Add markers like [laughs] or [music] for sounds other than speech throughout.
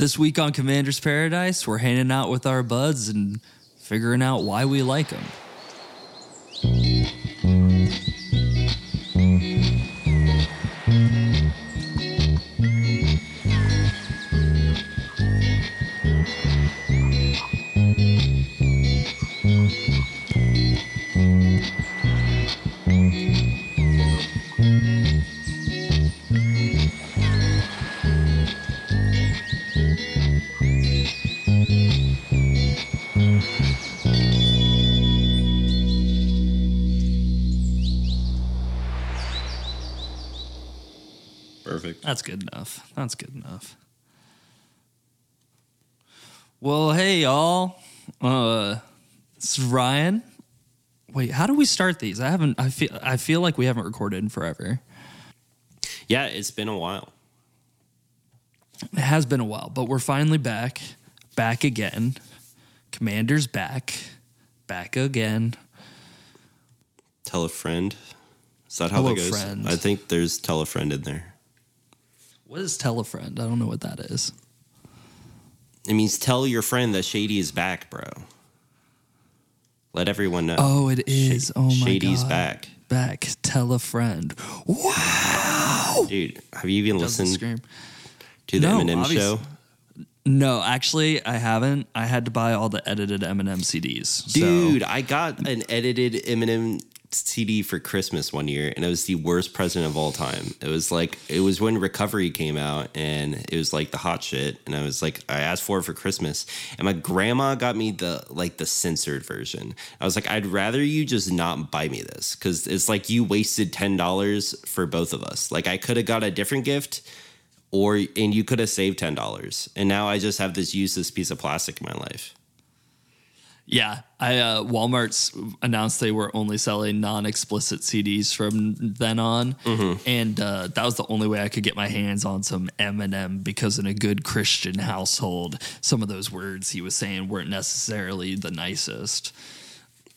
This week on Commander's Paradise, we're hanging out with our buds and figuring out why we like them. That's good enough. Well, hey y'all. Uh is Ryan. Wait, how do we start these? I haven't I feel I feel like we haven't recorded in forever. Yeah, it's been a while. It has been a while, but we're finally back. Back again. Commander's back. Back again. Tell a friend. Is that how Tell that goes? friend. I think there's tell a friend in there. What is tell a friend? I don't know what that is. It means tell your friend that Shady is back, bro. Let everyone know. Oh, it is. Oh my god. Shady's god. back. Back. Tell a friend. Wow. Dude, have you even Doesn't listened scream. to the No, Eminem obvious- show? No, actually, I haven't. I had to buy all the edited Eminem CDs. so- Dude, I got an edited Eminem CD for Christmas one year, and it was the worst present of all time. It was like it was when Recovery came out, and it was like the hot shit. And I was like, I asked for it for Christmas, and my grandma got me the like the censored version. I was like, I'd rather you just not buy me this because it's like you wasted ten dollars for both of us. Like I could have got a different gift. Or and you could have saved ten dollars, and now I just have this useless piece of plastic in my life. Yeah, I uh, Walmart's announced they were only selling non-explicit CDs from then on, Mm-hmm. and uh, that was the only way I could get my hands on some Eminem because in a good Christian household, some of those words he was saying weren't necessarily the nicest.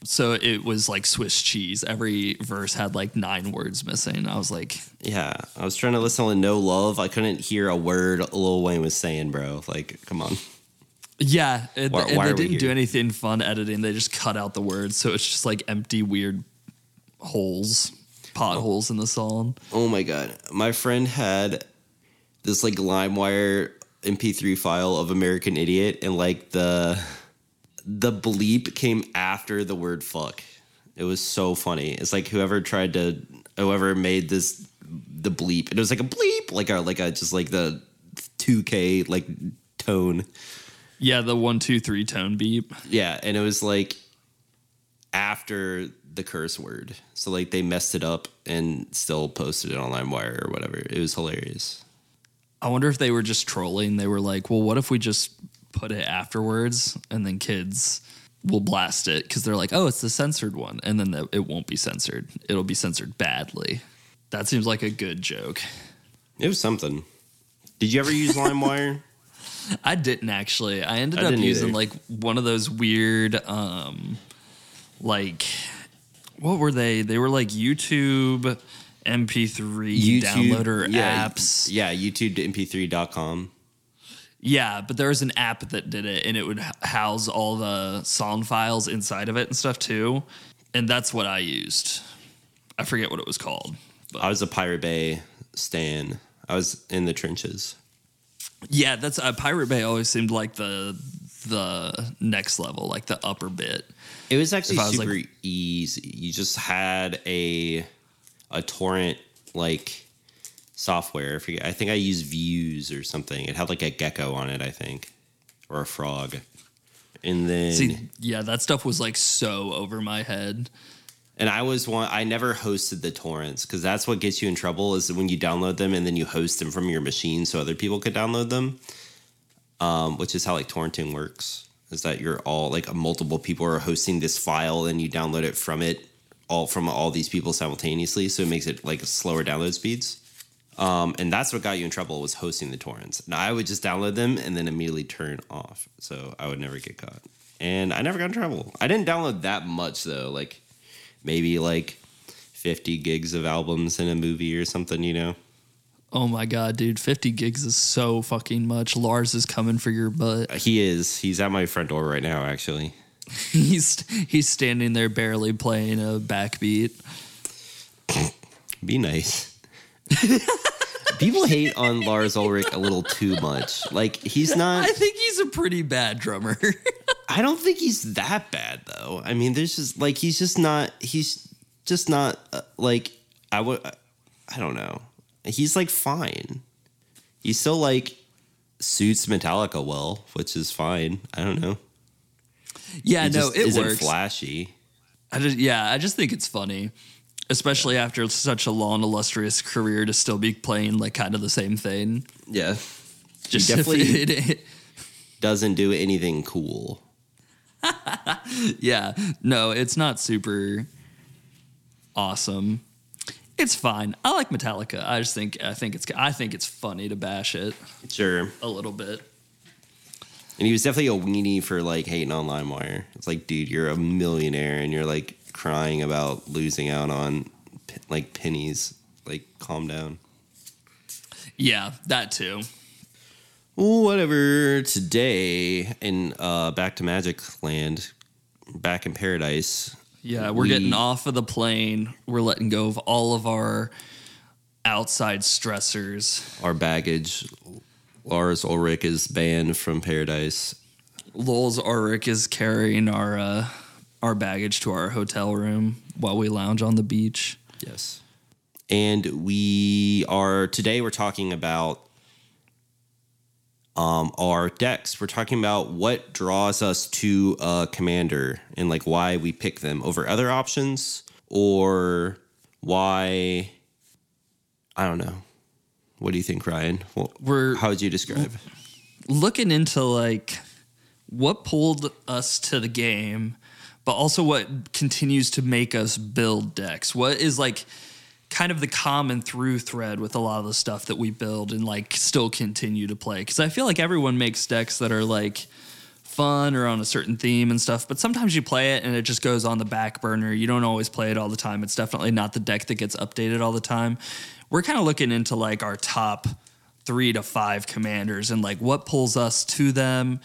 So it was like Swiss cheese. Every verse had like nine words missing. I was like, Yeah, I was trying to listen to No Love. I couldn't hear a word Lil Wayne was saying, bro. Like, come on. Yeah, and, Why- and why they didn't do anything fun editing. They just cut out the words, so it's just like empty, weird holes, potholes in the song. Oh my god, my friend had this like LimeWire MP3 file of American Idiot, and like the the bleep came after the word fuck. It was so funny. It's like whoever tried to, whoever made this the bleep. It was like a bleep, like a like a just like the 2K like tone. Yeah, the one, two, three tone beep. Yeah, and it was like after the curse word. So like they messed it up and still posted it on LimeWire or whatever. It was hilarious. I wonder if they were just trolling. They were like, "Well, what if we just put it afterwards, and then kids will blast it because they're like, oh, it's the censored one, and then the, it won't be censored. It'll be censored badly." That seems like a good joke. It was something. Did you ever use [laughs] LimeWire? [laughs] I didn't actually. I ended I up using either. like one of those weird um like what were they? They were like YouTube MP3 downloader yeah, apps. Yeah, YouTube to mp3.com. Yeah, but there was an app that did it and it would house all the song files inside of it and stuff too. And that's what I used. I forget what it was called. I was a Pirate Bay stan. I was in the trenches. Yeah, that's uh, Pirate Bay always seemed like the the next level, like the upper bit. It was actually was, super like- easy. You just had a a torrent like software. I forget. I think I used Vuze or something. It had like a gecko on it, I think, or a frog. And then See, yeah, that stuff was like so over my head. And I was one. I never hosted the torrents because that's what gets you in trouble. Is when you download them and then you host them from your machine so other people could download them. Um, which is how like torrenting works. Is that you're all like multiple people are hosting this file and you download it from it all from all these people simultaneously. So it makes it like slower download speeds. Um, and that's what got you in trouble was hosting the torrents. Now I would just download them and then immediately turn off, so I would never get caught. And I never got in trouble. I didn't download that much though, like maybe like fifty gigs of albums in a movie or something, you know. Oh my god, dude, 50 gigs is so fucking much. Lars is coming for your butt. Uh, he is. He's at my front door right now, actually. [laughs] He's he's standing there barely playing a backbeat. Be nice. [laughs] People hate on Lars Ulrich a little too much. Like he's [laughs] not. I think he's a pretty bad drummer. I don't think he's that bad though. I mean, there's just like he's just not. He's just not uh, like I would. I don't know. He's like fine. He still like suits Metallica well, which is fine. I don't know. yeah, He no, it isn't works. flashy. I just, yeah, I just think it's funny, especially after such a long, illustrious career to still be playing like kind of the same thing. Yeah, Just [laughs] he definitely it- doesn't do anything cool. [laughs] yeah, no, it's not super awesome. It's fine. I like Metallica. I just think I think it's I think it's funny to bash it Sure. a little bit. And he was definitely a weenie for like hating on LimeWire. It's like, dude, you're a millionaire and you're like crying about losing out on like pennies. Like, calm down. Yeah, that too. Whatever. Today in uh, Back to Magic Land, back in Paradise. Yeah, we're We- getting off of the plane. We're letting go of all of our outside stressors. Our baggage. Lars Ulrich is banned from Paradise. Lars Ulrich is carrying our uh, our baggage to our hotel room while we lounge on the beach. Yes. And we are today we're talking about um our decks. We're talking about what draws us to a commander and like why we pick them over other options or why I don't know. What do you think, Ryan? Well, We're- how would you describe? Looking into like what pulled us to the game, but also what continues to make us build decks. What is like kind of the common through thread with a lot of the stuff that we build and like still continue to play because I feel like everyone makes decks that are like fun or on a certain theme and stuff, but sometimes you play it and it just goes on the back burner. You don't always play it all the time. It's definitely not the deck that gets updated all the time. We're kind of looking into like our top three to five commanders and like what pulls us to them,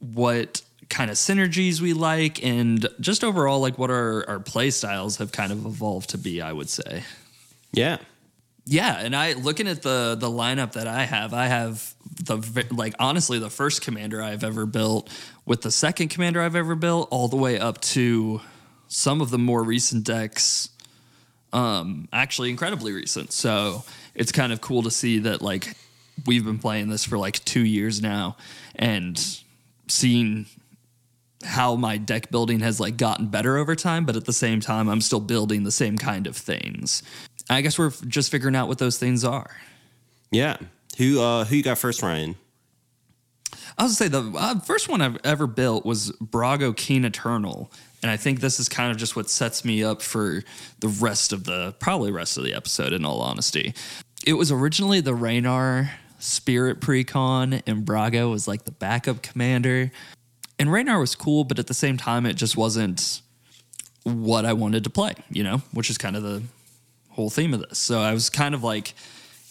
what kind of synergies we like, and just overall like what our, our play styles have kind of evolved to be, I would say. Yeah. Yeah, and I looking at the the lineup that I have, I have the like honestly the first commander I've ever built with the second commander I've ever built all the way up to some of the more recent decks um actually incredibly recent. So, it's kind of cool to see that like we've been playing this for like 2 years now and seeing how my deck building has like gotten better over time, but at the same time I'm still building the same kind of things. I guess we're just figuring out what those things are. Yeah. Who uh who you got first, Ryan? I was gonna say the uh, first one I've ever built was Brago King Eternal, and I think this is kind of just what sets me up for the rest of the probably rest of the episode. In all honesty, it was originally the Ranar Spirit Precon, and Brago was like the backup commander. And Ranar was cool, but at the same time, it just wasn't what I wanted to play. You know, which is kind of the whole theme of this. So I was kind of like,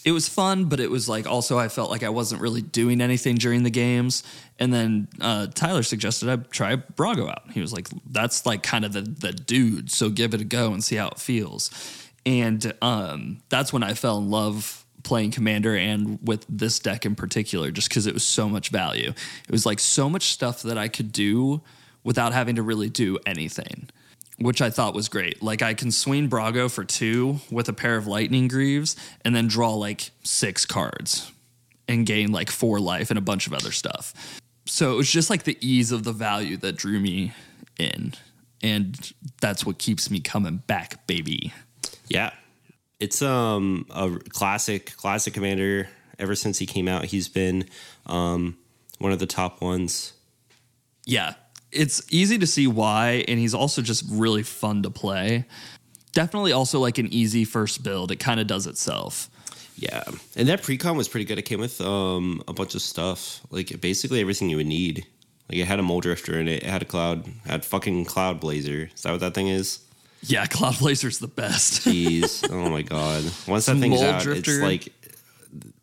it was fun, but it was like also I felt like I wasn't really doing anything during the games. And then uh, Tyler suggested I try Brago out. He was like, "That's like kind of the the dude, so give it a go and see how it feels." And um, that's when I fell in love playing Commander and with this deck in particular, just because it was so much value. It was like so much stuff that I could do without having to really do anything which I thought was great. Like I can swing Brago for two with a pair of lightning greaves and then draw like six cards and gain like four life and a bunch of other stuff. So it was just like the ease of the value that drew me in. And that's what keeps me coming back, baby. Yeah. It's um a classic classic commander. Ever since he came out, he's been um one of the top ones. Yeah, it's easy to see why. And he's also just really fun to play. Definitely also like an easy first build. It kind of does itself. Yeah. And that precon was pretty good. It came with um a bunch of stuff. Like basically everything you would need. Like it had a Mulldrifter in it, it had a cloud had fucking Cloudblazer. Is that what that thing is? Yeah, Cloudblazer's the best. [laughs] Jeez. oh my god. Once that thing's out, Drifter. it's like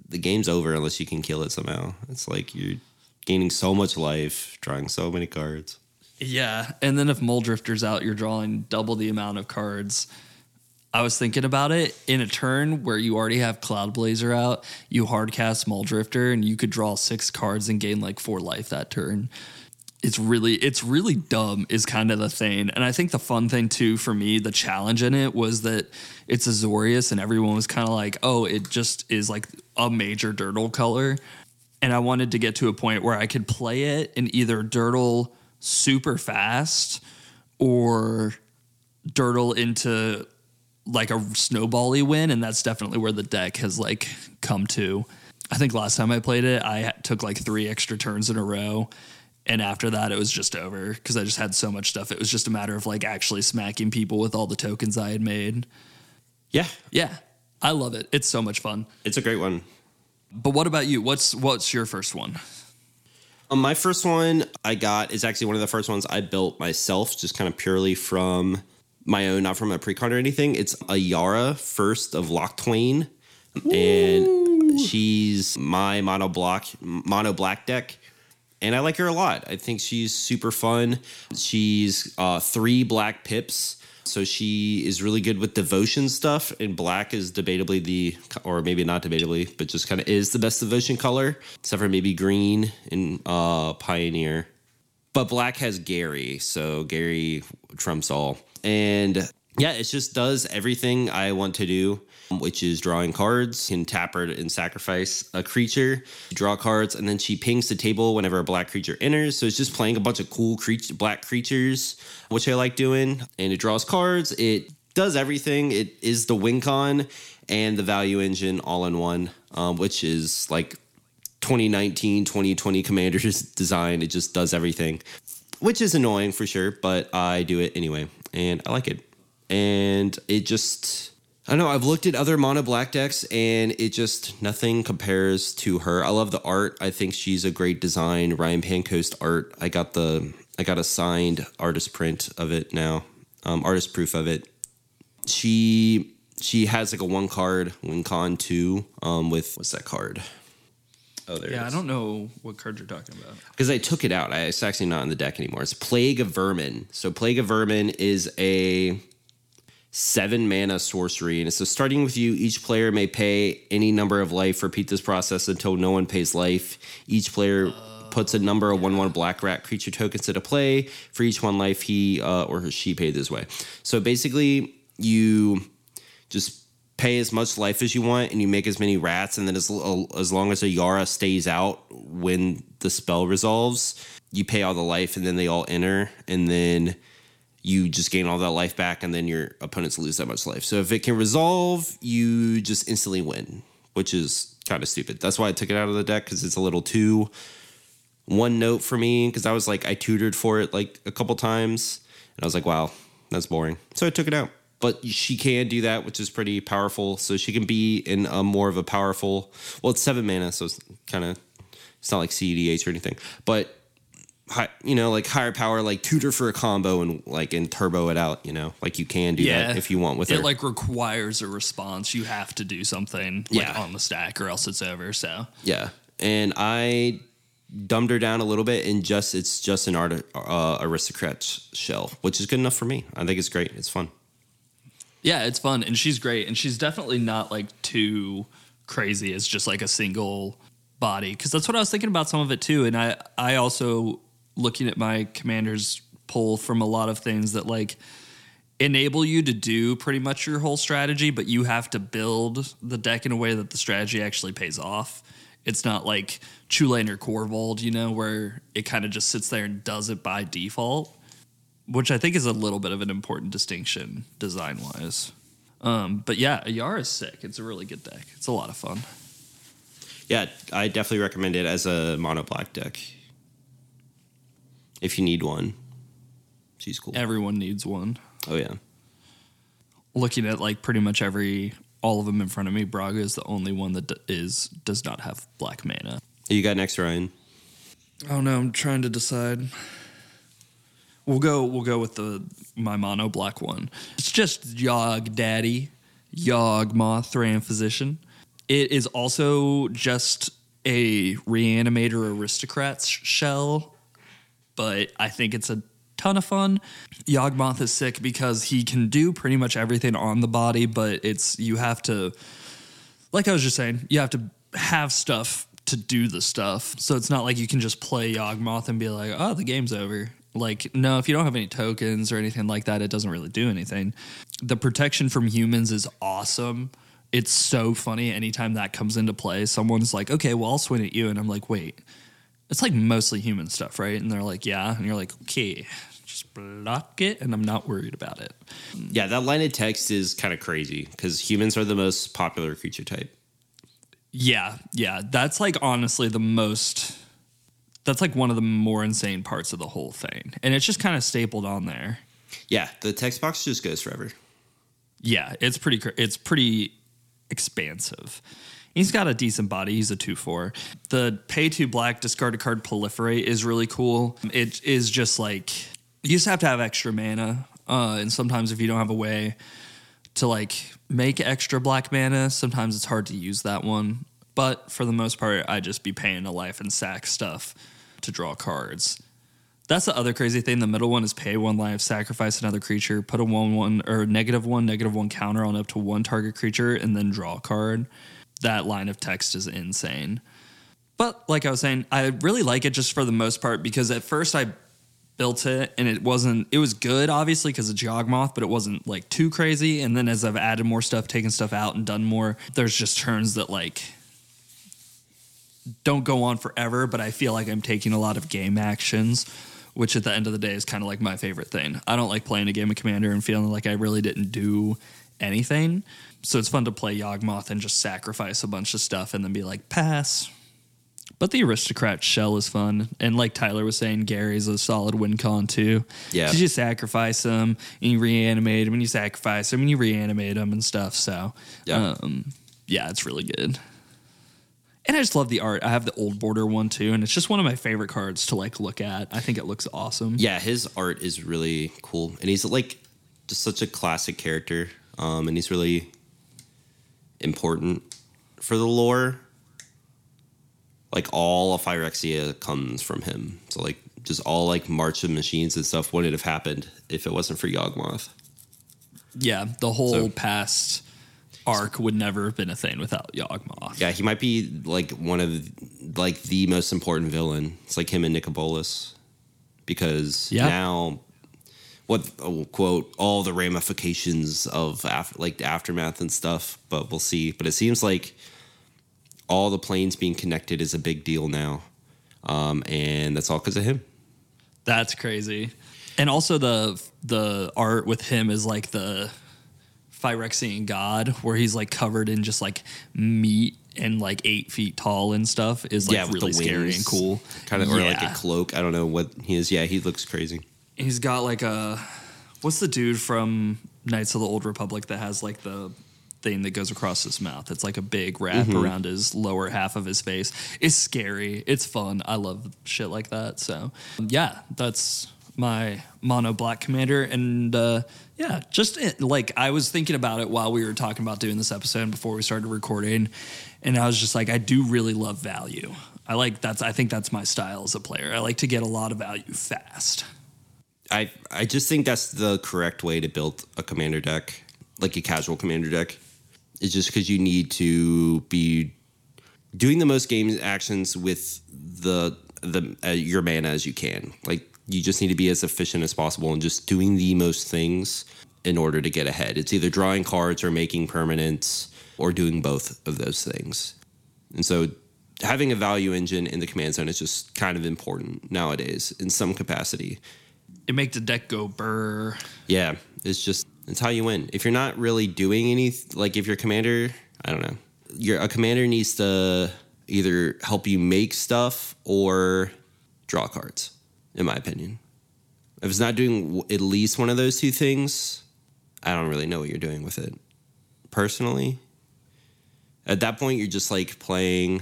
the game's over unless you can kill it somehow. It's like you're gaining so much life, drawing so many cards. Yeah, and then if Mulldrifter's out, you're drawing double the amount of cards. I was thinking about it in a turn where you already have Cloudblazer out, you hardcast Mulldrifter, and you could draw six cards and gain like four life that turn. It's really, it's really dumb, is kind of the thing. And I think the fun thing too for me, the challenge in it was that it's Azorius, and everyone was kind of like, oh, it just is like a major durdle color. And I wanted to get to a point where I could play it and either durdle super fast or durdle into like a snowbally win, and that's definitely where the deck has like come to. I think last time I played it, I took like three extra turns in a row, and after that, it was just over because I just had so much stuff. It was just a matter of like actually smacking people with all the tokens I had made. Yeah, Yeah, I love it. It's so much fun. it's a great one. But what about you? What's what's your first one? Um, my first one I got is actually one of the first ones I built myself, just kind of purely from my own, not from a precon or anything. It's a Yara first of Lock Twain, and she's my mono block, mono black deck. And I like her a lot. I think she's super fun. She's uh, three black pips. So she is really good with devotion stuff, and black is debatably the, or maybe not debatably, but just kind of is the best devotion color, except for maybe green and uh, pioneer. But black has Gary, so Gary trumps all. And yeah, it just does everything I want to do, which is drawing cards. You can tap her and sacrifice a creature, draw cards, and then she pings the table whenever a black creature enters. So it's just playing a bunch of cool creature, black creatures, which I like doing. And it draws cards. It does everything. It is the win con and the value engine all in one, um, which is like 2019 2020 commanders [laughs] design it just does everything which is annoying for sure but i do it anyway and i like it and it just i don't know i've looked at other mono black decks and it just nothing compares to her i love the art i think she's a great design ryan pancoast art i got the i got a signed artist print of it now um, artist proof of it she she has like a one card win con two um with what's that card Oh, there Yeah, I don't know what card you're talking about. Because I took it out. I, it's actually not in the deck anymore. It's Plague of Vermin. So Plague of Vermin is a seven mana sorcery, and so starting with you. Each player may pay any number of life. Repeat this process until no one pays life. Each player puts a number of one one black rat creature tokens into play. For each one life, he uh, or she paid this way. So basically, you just pay as much life as you want and you make as many rats and then as, as long as Ayara stays out when the spell resolves you pay all the life and then they all enter and then you just gain all that life back and then your opponents lose that much life so if it can resolve you just instantly win which is kind of stupid that's why i took it out of the deck because it's a little too one note for me because i was like i tutored for it like a couple times and i was like wow that's boring so i took it out but she can do that, which is pretty powerful. So she can be in a more of a powerful. Well, it's seven mana, so it's kind of it's not like CEDH or anything, but high, you know, like higher power, like tutor for a combo and like and turbo it out. You know, like you can do that if you want with it her. like requires a response. You have to do something like Yeah. on the stack or else it's over. So yeah, and I dumbed her down a little bit and just it's just an art uh, aristocrat shell, which is good enough for me. I think it's great. It's fun. yeah, it's fun and she's great and she's definitely not like too crazy. as just like a single body because that's what I was thinking about some of it too. And I I also looking at my commanders pull from a lot of things that like enable you to do pretty much your whole strategy, but you have to build the deck in a way that the strategy actually pays off. It's not like Chulane or Korvold, you know, where it kind of just sits there and does it by default, which I think is a little bit of an important distinction design wise. Um, but yeah, Ayara is sick. It's a really good deck. It's a lot of fun. Yeah, I definitely recommend it as a mono black deck. If you need one, she's cool. Everyone needs one. Oh yeah, Looking at like pretty much every all of them in front of me, Brago is the only one that d- is does not have black mana. You got next, Ryan? Oh no, I'm trying to decide. we'll go we'll go with the my mono black one. It's just Yog Daddy, Yawgmoth Thran Physician. It is also just a reanimator aristocrat shell, but I think it's a ton of fun. Yawgmoth is sick because he can do pretty much everything on the body, but it's you have to like I was just saying, you have to have stuff to do the stuff. So it's not like you can just play Yawgmoth and be like, "Oh, the game's over." Like, no, if you don't have any tokens or anything like that, it doesn't really do anything. The protection from humans is awesome. It's so funny anytime that comes into play. Someone's like, okay, well, I'll swing at you. And I'm like, wait, it's like mostly human stuff, right? And they're like, yeah. And you're like, okay, just block it. And I'm not worried about it. Yeah, that line of text is kind of crazy because humans are the most popular creature type. Yeah, yeah. That's like honestly the most that's like one of the more insane parts of the whole thing. And it's just kind of stapled on there. Yeah, the text box just goes forever. Yeah, it's pretty it's pretty expansive. He's got a decent body. He's a 2 4. The pay to black discard a card proliferate is really cool. It is just like you just have to have extra mana. Uh, and sometimes if you don't have a way to like make extra black mana, sometimes it's hard to use that one. But for the most part, I just be paying a life and sack stuff to draw cards. That's the other crazy thing. The middle one is pay one life, sacrifice another creature, put a one one or negative one, negative one counter on up to one target creature, and then draw a card. That line of text is insane. But like I was saying, I really like it just for the most part because at first I built it and it wasn't it was good obviously because of Yawgmoth, but it wasn't like too crazy. And then as I've added more stuff, taken stuff out and done more, there's just turns that like don't go on forever, but I feel like I'm taking a lot of game actions, which at the end of the day is kind of like my favorite thing. I don't like playing a game of Commander and feeling like I really didn't do anything. So it's fun to play Yawgmoth and just sacrifice a bunch of stuff and then be like, pass. But the aristocrat shell is fun, and like Tyler was saying, Gary's a solid win con too. Yeah, you sacrifice them and you reanimate them, and you sacrifice them and you reanimate them and stuff. So yeah, um, yeah, it's really good. And I just love the art. I have the old border one too, and it's just one of my favorite cards to like look at. I think it looks awesome. Yeah, his art is really cool, and he's like just such a classic character, um, and he's really important for the lore. Like all of Phyrexia comes from him, so like just all like March of Machines and stuff wouldn't have happened if it wasn't for Yawgmoth. Yeah, the whole so, past arc would never have been a thing without Yawgmoth. Yeah, he might be like one of like the most important villain. It's like him and Nicol Bolas because yeah. now what oh, quote all the ramifications of after, like the aftermath and stuff, but we'll see. But it seems like all the planes being connected is a big deal now, um, and that's all because of him. That's crazy, and also the the art with him is like the Phyrexian god, where he's like covered in just like meat and like eight feet tall and stuff, is like yeah, really scary and cool. Kind of, or like a cloak. I don't know what he is. Yeah, he looks crazy. He's got like a what's the dude from Knights of the Old Republic that has like the thing that goes across his mouth. It's like a big wrap mm-hmm. around his lower half of his face. It's scary. It's fun. I love shit like that. So yeah, that's my mono black commander and uh, yeah just it, like i was thinking about it while we were talking about doing this episode before we started recording and i was just like i do really love value i like that's i think that's my style as a player i like to get a lot of value fast i i just think that's the correct way to build a commander deck like a casual commander deck it's just because you need to be doing the most game actions with the the uh, your mana as you can like you just need to be as efficient as possible and just doing the most things in order to get ahead. It's either drawing cards or making permanents or doing both of those things. And so having a value engine in the command zone is just kind of important nowadays in some capacity. It makes the deck go burr. Yeah, it's just it's how you win. If you're not really doing any like if your commander, I don't know. Your a commander needs to either help you make stuff or draw cards in my opinion. If it's not doing at least one of those two things, I don't really know what you're doing with it. Personally, at that point, you're just like playing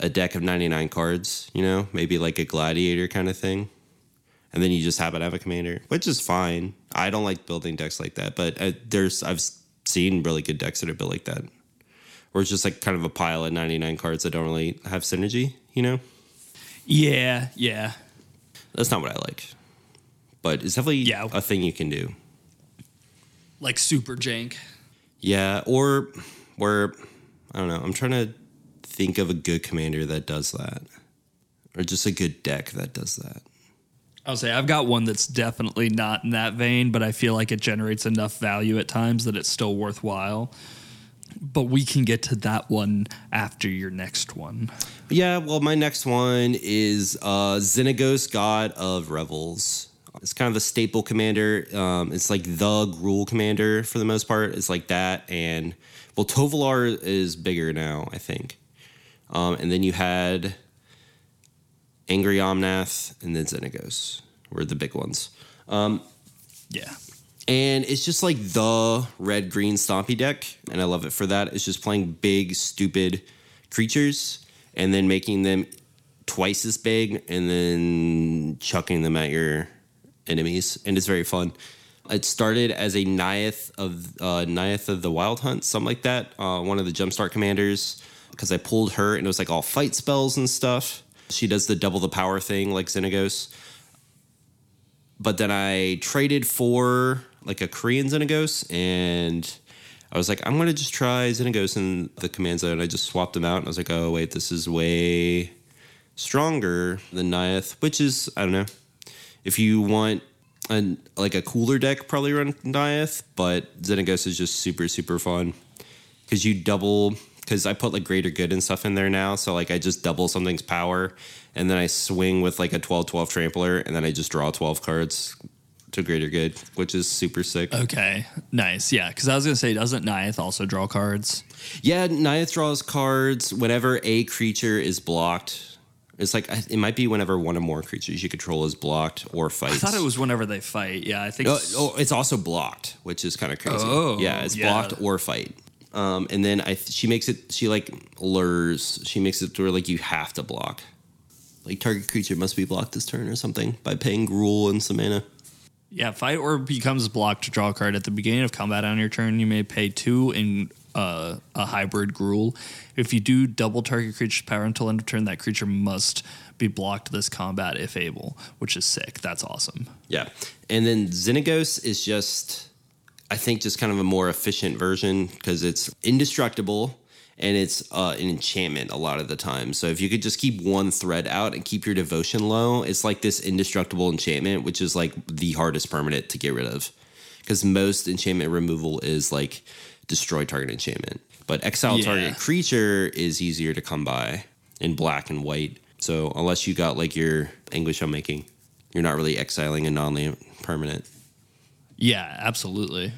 a deck of 99 cards, you know, maybe like a gladiator kind of thing. And then you just happen to have a commander, which is fine. I don't like building decks like that, but uh, there's I've seen really good decks that are built like that, where it's just like kind of a pile of 99 cards that don't really have synergy. You know, Yeah, yeah. that's not what I like, but it's definitely Yeah. a thing you can do. Like super jank. Yeah, or where I don't know. I'm trying to think of a good commander that does that, or just a good deck that does that. I'll say I've got one that's definitely not in that vein, but I feel like it generates enough value at times that it's still worthwhile. But we can get to that one after your next one. Yeah, well, my next one is uh, Xenagos, God of Revels. It's kind of a staple commander. Um, it's like the Gruul commander for the most part. It's like that, and well, Tovolar is bigger now, I think. Um, and then you had Angry Omnath, and then Xenagos were the big ones. Yeah. And it's just like the red green stompy deck. And I love it for that. It's just playing big, stupid creatures and then making them twice as big and then chucking them at your enemies. And it's very fun. It started as a Neyith of uh, of the Wild Hunt, something like that. Uh, one of the Jumpstart commanders, because I pulled her and it was like all fight spells and stuff. She does the double the power thing like Xenagos but then I traded for like a Korean Xenagos, and I was like, I'm gonna just try Xenagos in the command zone. I just swapped them out, and I was like, oh wait, this is way stronger than Neyith, which is I don't know. If you want an like a cooler deck, probably run Neyith, but Xenagos is just super super fun because you double because I put like greater good and stuff in there now. So like I just double something's power and then I swing with like a 12 12 trampler and then I just draw 12 cards to greater good, which is super sick. Okay. Nice. Yeah. Because I was going to say, doesn't Neyith also draw cards? Yeah, Neyith draws cards whenever a creature is blocked. It's like it might be whenever one or more creatures you control is blocked or fights. I thought it was whenever they fight. Yeah. I think. Oh, oh, it's also blocked, which is kind of crazy. Oh, yeah, it's yeah. blocked or fight. Um, and then I she makes it she like lures she makes it to where like you have to block. Like target creature must be blocked this turn or something by paying Gruul and some mana. Yeah, fight or becomes blocked to draw a card at the beginning of combat on your turn. You may pay two in uh, a hybrid Gruul. If you do double target creature's power until end of turn, that creature must be blocked this combat if able, which is sick. That's awesome. Yeah. And then Xenagos is just, I think, just kind of a more efficient version because it's indestructible and it's uh, an enchantment a lot of the time. So if you could just keep one thread out and keep your devotion low, it's like this indestructible enchantment, which is like the hardest permanent to get rid of because most enchantment removal is like destroy target enchantment. But exile Yeah. target creature is easier to come by in black and white. So unless you got like your Anguished Unmaking, you're not really exiling a non-land permanent. Yeah, absolutely.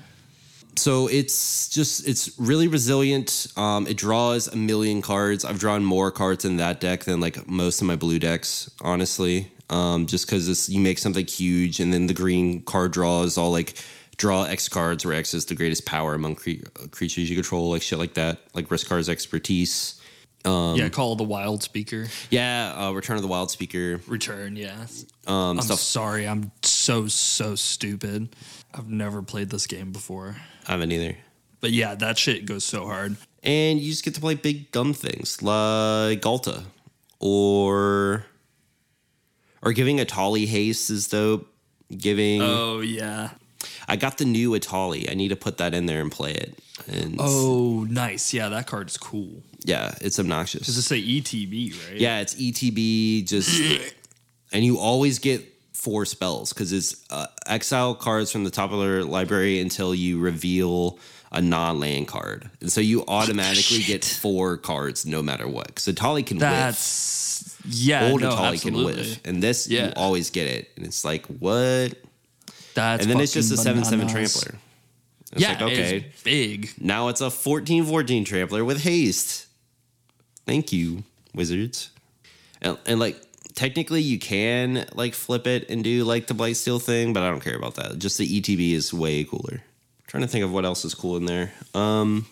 So it's just it's really resilient. Um, it draws a million cards. I've drawn more cards in that deck than like most of my blue decks, honestly. Um, just because you make something huge, and then the green card draw is all like draw X cards, where X is the greatest power among cre- creatures you control, like shit like that, like Rishkar's Expertise. yeah, call the wild speaker. Yeah, uh, Return of the Wildspeaker. Return, yeah. Um, I'm stuff. sorry, I'm so so stupid. I've never played this game before. I haven't either. But yeah, that shit goes so hard. and you just get to play big dumb things like Ghalta or or giving Etali haste is dope. Giving Oh yeah. I got the new Etali. I need to put that in there and play it. And Oh, nice. Yeah, that card's cool. yeah, it's obnoxious. Does it say ETB, right? Yeah, it's ETB just [laughs] and you always get four spells because it's uh, exile cards from the top of their library until you reveal a non-land card, and so you automatically get four cards no matter what. So Etali can whiff, That's yeah. old no, Etali absolutely. can whiff, and this you always get it, and it's like what? That's and then it's just a seven-seven trampler. It's Yeah, like okay, big. now it's a 14-14 trampler with haste. Thank you, wizards. And, and like technically you can like flip it and do like the Blightsteel thing, but I don't care about that. Just the ETB is way cooler. trying to think of what else is cool in there. Um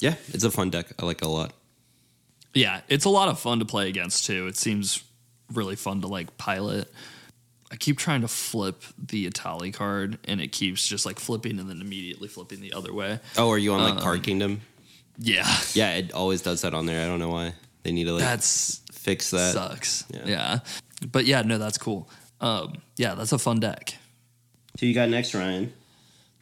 yeah, it's a fun deck. I like it a lot. Yeah, it's a lot of fun to play against too. It seems really fun to like pilot. I keep trying to flip the Etali card, and it keeps just like flipping and then immediately flipping the other way. Oh, are you on like Um, Card Kingdom? Yeah, Yeah, it always does that on there. I don't know why. They need to like that's fix that. sucks. Yeah. Yeah. but yeah, no, that's cool. Um, yeah, that's a fun deck. So you got next, Ryan.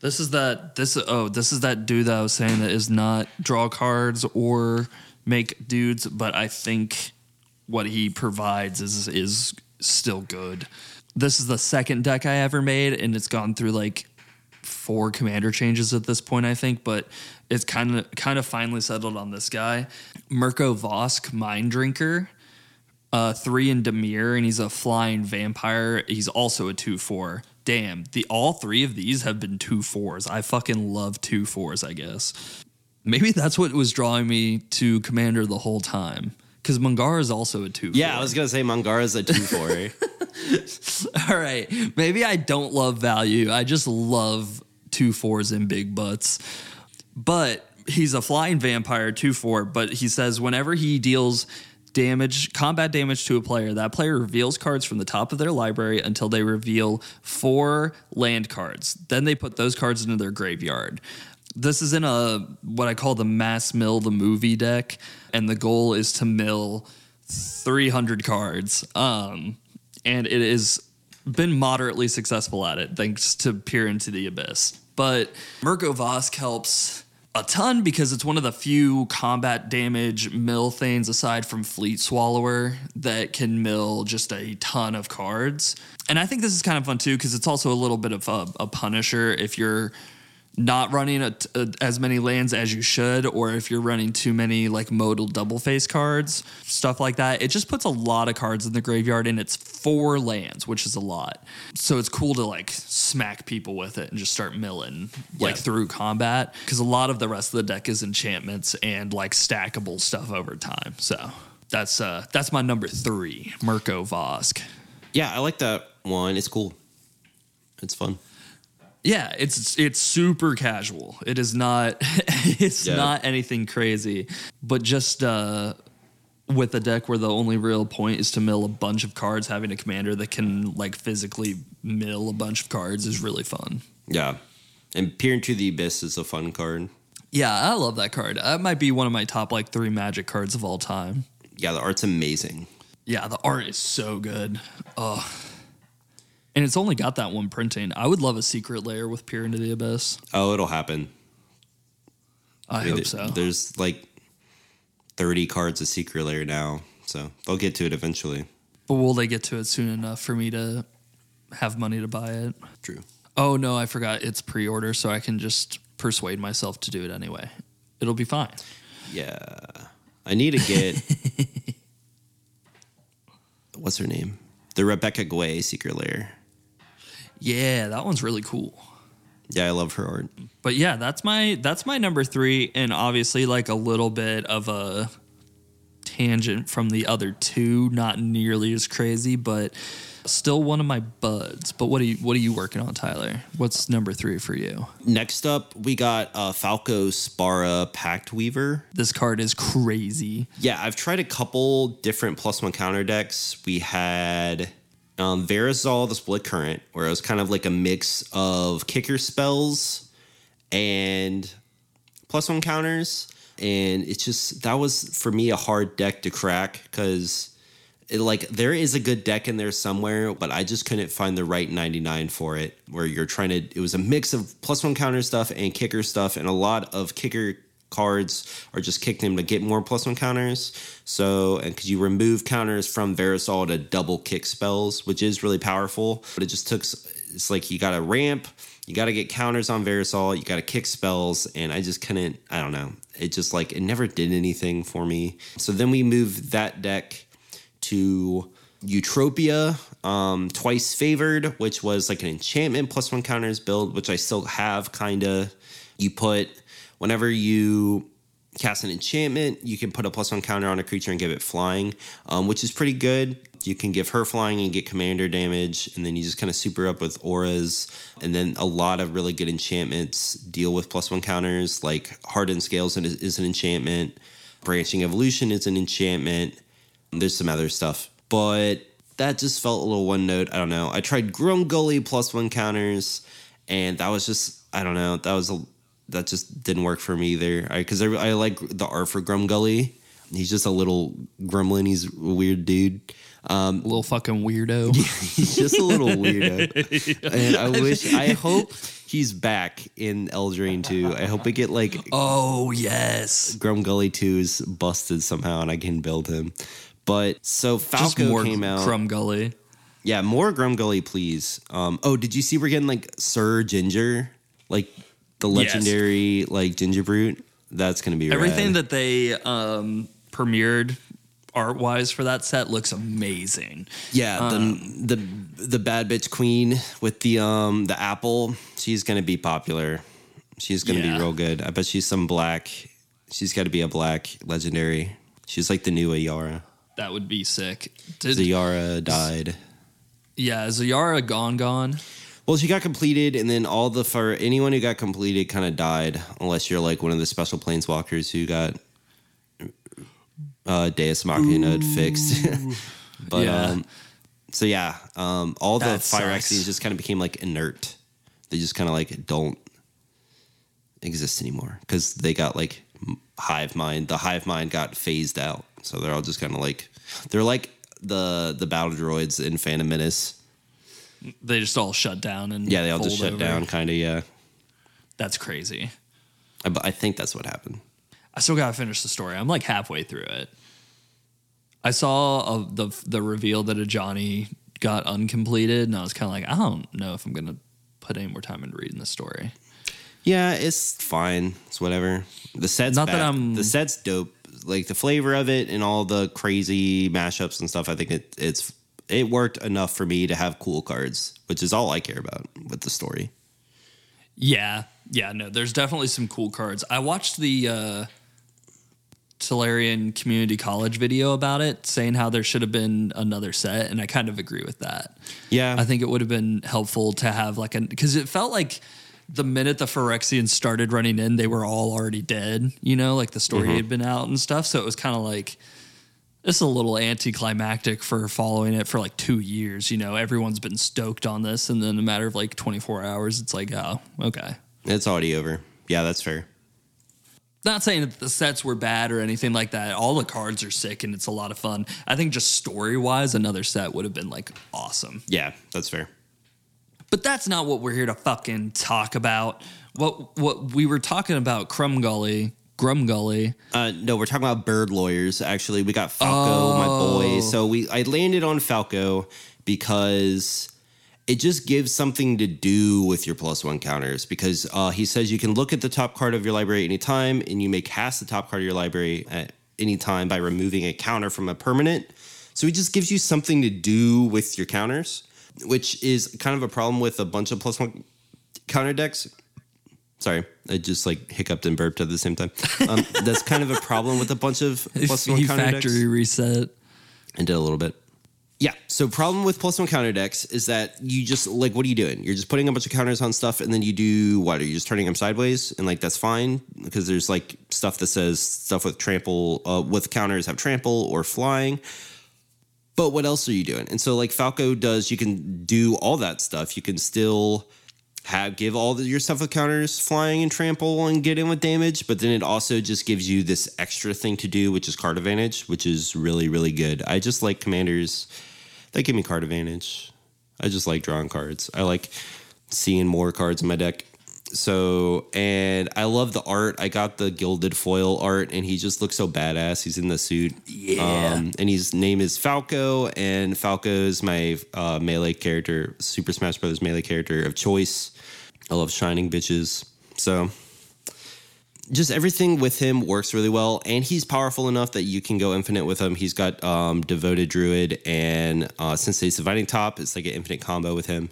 This is that this oh this is that dude that I was saying that is not draw cards or make dudes, but I think what he provides is is still good. This is the second deck I ever made, and it's gone through like four commander changes at this point, I think, but it's kind of kind of finally settled on this guy, Mirko Vosk, Mind Drinker uh, three in Dimir, and he's a flying vampire. He's also a two four. Damn, the all three of these have been two fours. I fucking love two fours. I guess maybe that's what was drawing me to Commander the whole time. Because Mangara is also a two. Yeah, I was gonna say Mangara's a two four. [laughs] All right. Maybe I don't love value. I just love two fours and big butts. But he's a flying vampire, two four. But he says whenever he deals damage, combat damage to a player, that player reveals cards from the top of their library until they reveal four land cards. Then they put those cards into their graveyard. This is in a what I call the mass mill the movie deck, and the goal is to mill 300 cards. Um, and it has been moderately successful at it thanks to Peer into the Abyss. But Mirko Vosk helps a ton because it's one of the few combat damage mill things aside from Fleet Swallower that can mill just a ton of cards. And I think this is kind of fun too because it's also a little bit of a, a punisher if you're not running a, a, as many lands as you should, or if you're running too many like modal double face cards, stuff like that. It just puts a lot of cards in the graveyard, and it's four lands, which is a lot. So it's cool to like smack people with it and just start milling like Yeah. through combat because a lot of the rest of the deck is enchantments and like stackable stuff over time. So that's uh that's my number three, Mirko Vosk. yeah, I like that one. It's cool. It's fun. Yeah, it's it's super casual. It is not [laughs] it's Yeah. not anything crazy, but just uh with a deck where the only real point is to mill a bunch of cards, having a commander that can like physically mill a bunch of cards is really fun. Yeah. And Peer into the Abyss is a fun card. Yeah, I love that card. That might be one of my top like 3 magic cards of all time. Yeah, the art's amazing. Yeah, the art is so good. Oh. And it's only got that one printing. I would love a Secret Lair with Peer into the Abyss. Oh, it'll happen. I, mean, hope th- so. There's like 30 cards of Secret Lair now, so they'll get to it eventually. But will they get to it soon enough for me to have money to buy it? True. Oh no, I forgot it's pre-order, so I can just persuade myself to do it anyway. It'll be fine. Yeah. I need to get. [laughs] what's her name? The Rebecca Guay Secret Lair. Yeah, that one's really cool. Yeah, I love her art. But yeah, that's my that's my number 3 and obviously like a little bit of a tangent from the other two, not nearly as crazy, but still one of my buds. But what are you what are you working on, Tyler? What's number 3 for you? Next up, we got uh, Falco Spara Pact Weaver. This card is crazy. Yeah, I've tried a couple different plus one counter decks. We had um, Verazol, the Split Current, where it was kind of like a mix of kicker spells and plus one counters. And it's just, that was for me a hard deck to crack because like there is a good deck in there somewhere, but I just couldn't find the right 99 for it. Where you're trying to, it was a mix of plus one counter stuff and kicker stuff, and a lot of kicker cards are just kicked in to get more plus one counters. So, and because you remove counters from Verazol to double kick spells, which is really powerful, but it just took, it's like you got to ramp. You got to get counters on Verazol. You got to kick spells, and I just couldn't. I don't know. It just like it never did anything for me. So then we moved that deck to Eutropia, um, twice favored, which was like an enchantment plus one counters build, which I still have kind of. You put whenever you cast an enchantment, you can put a plus one counter on a creature and give it flying, um, which is pretty good. You can give her flying and get commander damage, and then you just kind of super up with auras, and then a lot of really good enchantments deal with plus one counters, like Hardened Scales is, is an enchantment, Branching Evolution is an enchantment. There's some other stuff, but that just felt a little one note. I don't know. I tried Grumgully plus one counters, and that was just I don't know. That was a that just didn't work for me either. Because I, I, I, like the art for Grumgully. He's just a little gremlin. He's a weird dude. Um, little fucking weirdo. [laughs] he's just a little weirdo. [laughs] and I wish, I hope he's back in Eldraine 2. I hope we get like. Oh, yes. Grumgully 2 is busted somehow and I can build him. But so Falco came out. Grumgully. Yeah, more Grumgully, please. Um, oh, did you see we're getting like Sir Ginger? Like the legendary yes. like Gingerbrute? That's going to be everything rad. that they um, premiered art wise for that set looks amazing. Yeah, um, the the the bad bitch queen with the um the apple, she's gonna be popular. She's gonna yeah. be real good. I bet she's some black. She's got to be a black legendary. She's like the new Ayara. That would be sick. Did, Zayara died. Yeah, Zayara gone gone. Well, she got completed, and then all the for anyone who got completed kind of died, unless you're like one of the special planeswalkers who got uh, Deus Machina fixed. [laughs] but yeah. um, so yeah, um, all the fire Phyrexians just kind of became like inert. They just kind of like don't exist anymore because they got like hive mind. The hive mind got phased out, so they're all just kind of like they're like the the battle droids in Phantom Menace they just all shut down and yeah, they all just shut over. down, kind of. Yeah, that's crazy. I, I think that's what happened. I still gotta finish the story. I'm like halfway through it. I saw a, the the reveal that Ajani got uncompleted, and I was kind of like, I don't know if I'm gonna put any more time into reading the story. Yeah, it's fine. It's whatever. The set's not bad. that I'm the set's dope. Like the flavor of it and all the crazy mashups and stuff. I think it, it's it worked enough for me to have cool cards, which is all I care about with the story. Yeah, yeah, no, there's definitely some cool cards. I watched the uh, Community College video about it, saying how there should have been another set, and I kind of agree with that. Yeah, I think it would have been helpful to have like a because it felt like the minute the Phyrexians started running in, they were all already dead. You know, like the story mm-hmm. had been out and stuff, so it was kind of like it's a little anticlimactic for following it for like two years. You know, everyone's been stoked on this, and then a matter of like 24 hours, it's like, oh, okay. It's already over. Yeah, that's fair. Not saying that the sets were bad or anything like that. All the cards are sick and it's a lot of fun. I think just story wise, another set would have been like awesome. Yeah, that's fair. But that's not what we're here to fucking talk about. What what we were talking about Crumgully Grumgully. Uh, no, we're talking about bird lawyers. Actually, we got Falco, oh. my boy. So we I landed on Falco because it just gives something to do with your plus one counters. Because uh, he says you can look at the top card of your library anytime, and you may cast the top card of your library at any time by removing a counter from a permanent. So he just gives you something to do with your counters, which is kind of a problem with a bunch of plus one counter decks Sorry, I just like hiccuped and burped at the same time. Um, that's kind of a problem with a bunch of [laughs] plus one counter factory decks. reset and did a little bit. Yeah. So problem with plus one counter decks is that you just like what are you doing? You're just putting a bunch of counters on stuff and then you do what? Are you just turning them sideways? And like that's fine because there's like stuff that says stuff with trample uh, with counters have trample or flying. But what else are you doing? And so like Falco does, you can do all that stuff. You can still have give all the, your stuff with counters flying and trample and get in with damage, but then it also just gives you this extra thing to do, which is card advantage, which is really really good. I just like commanders that give me card advantage. I just like drawing cards. I like seeing more cards in my deck. So, and I love the art. I got the gilded foil art, and he just looks so badass. He's in the suit. Yeah. Um, and his name is Falco, and Falco is my uh, melee character, Super Smash Brothers melee character of choice. I love shining bitches. So just everything with him works really well, and he's powerful enough that you can go infinite with him. He's got um, devoted druid and uh, Sensei's Divining Top. It's like an infinite combo with him,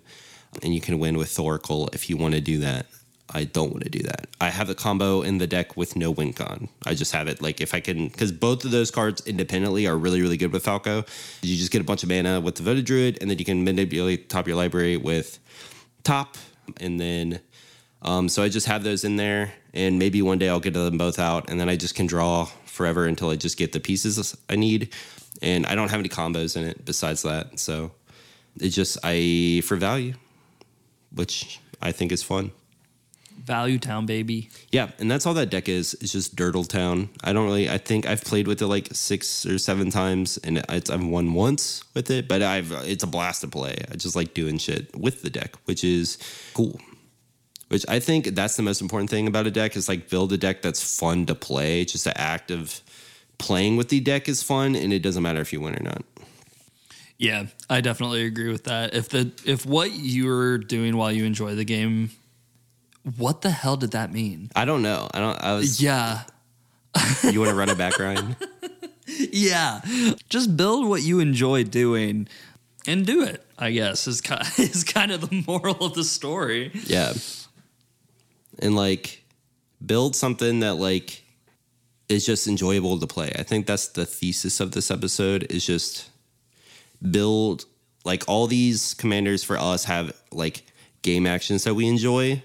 and you can win with Thoracle if you want to do that. I don't want to do that. I have a combo in the deck with no win con. I just have it like if I can because both of those cards independently are really really good with Falco. You just get a bunch of mana with devoted druid, and then you can manipulate top your library with top and then um, so I just have those in there, and maybe one day I'll get them both out, and then I just can draw forever until I just get the pieces I need. and I don't have any combos in it besides that. So it's just I for value, which I think is fun. Value Town, baby. Yeah, and that's all that deck is. It's just Durdle Town. I don't really. I think I've played with it like six or seven times, and it's, I've won once with it. But I've it's a blast to play. I just like doing shit with the deck, which is cool. Which I think that's the most important thing about a deck is like build a deck that's fun to play. Just the act of playing with the deck is fun, and it doesn't matter if you win or not. Yeah, I definitely agree with that. If the if what you're doing while you enjoy the game, what the hell did that mean? I don't know. I don't. I was. Yeah, [laughs] You want to run it back, Ryan? yeah. Just build what you enjoy doing and do it. I guess is kind [laughs] is kind of the moral of the story. Yeah. And like build something that like is just enjoyable to play. I think that's the thesis of this episode is just build like all these commanders for us have like game actions that we enjoy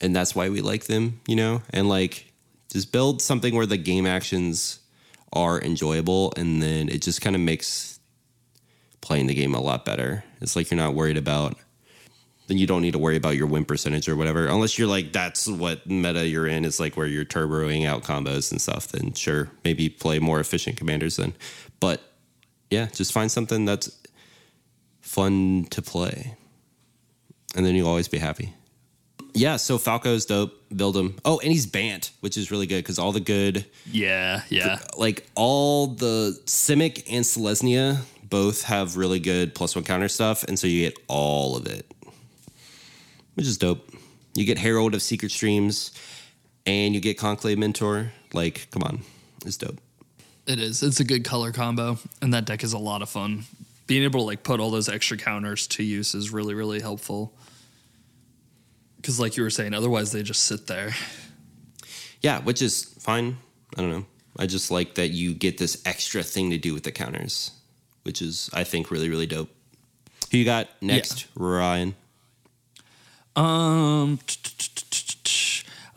and that's why we like them, you know? And like just build something where the game actions are enjoyable and then it just kind of makes playing the game a lot better. It's like you're not worried about then you don't need to worry about your win percentage or whatever. Unless you're like that's what meta you're in is like where you're turboing out combos and stuff, then sure, maybe play more efficient commanders then. But yeah, just find something that's fun to play. And then you'll always be happy. Yeah, so Falco's dope. Build him. Oh, and he's Bant, which is really good because all the good Yeah, yeah. like all the Simic and Selesnya both have really good plus one counter stuff, and so you get all of it, which is dope. You get Herald of Secret Streams, and you get Conclave Mentor. Like, come on, it's dope. It is. It's a good color combo, and that deck is a lot of fun. Being able to like put all those extra counters to use is really, really helpful. Because, like you were saying, otherwise they just sit there. Yeah, which is fine. I don't know. I just like that you get this extra thing to do with the counters, which is I think really really dope. Who you got next, Ryan? Um,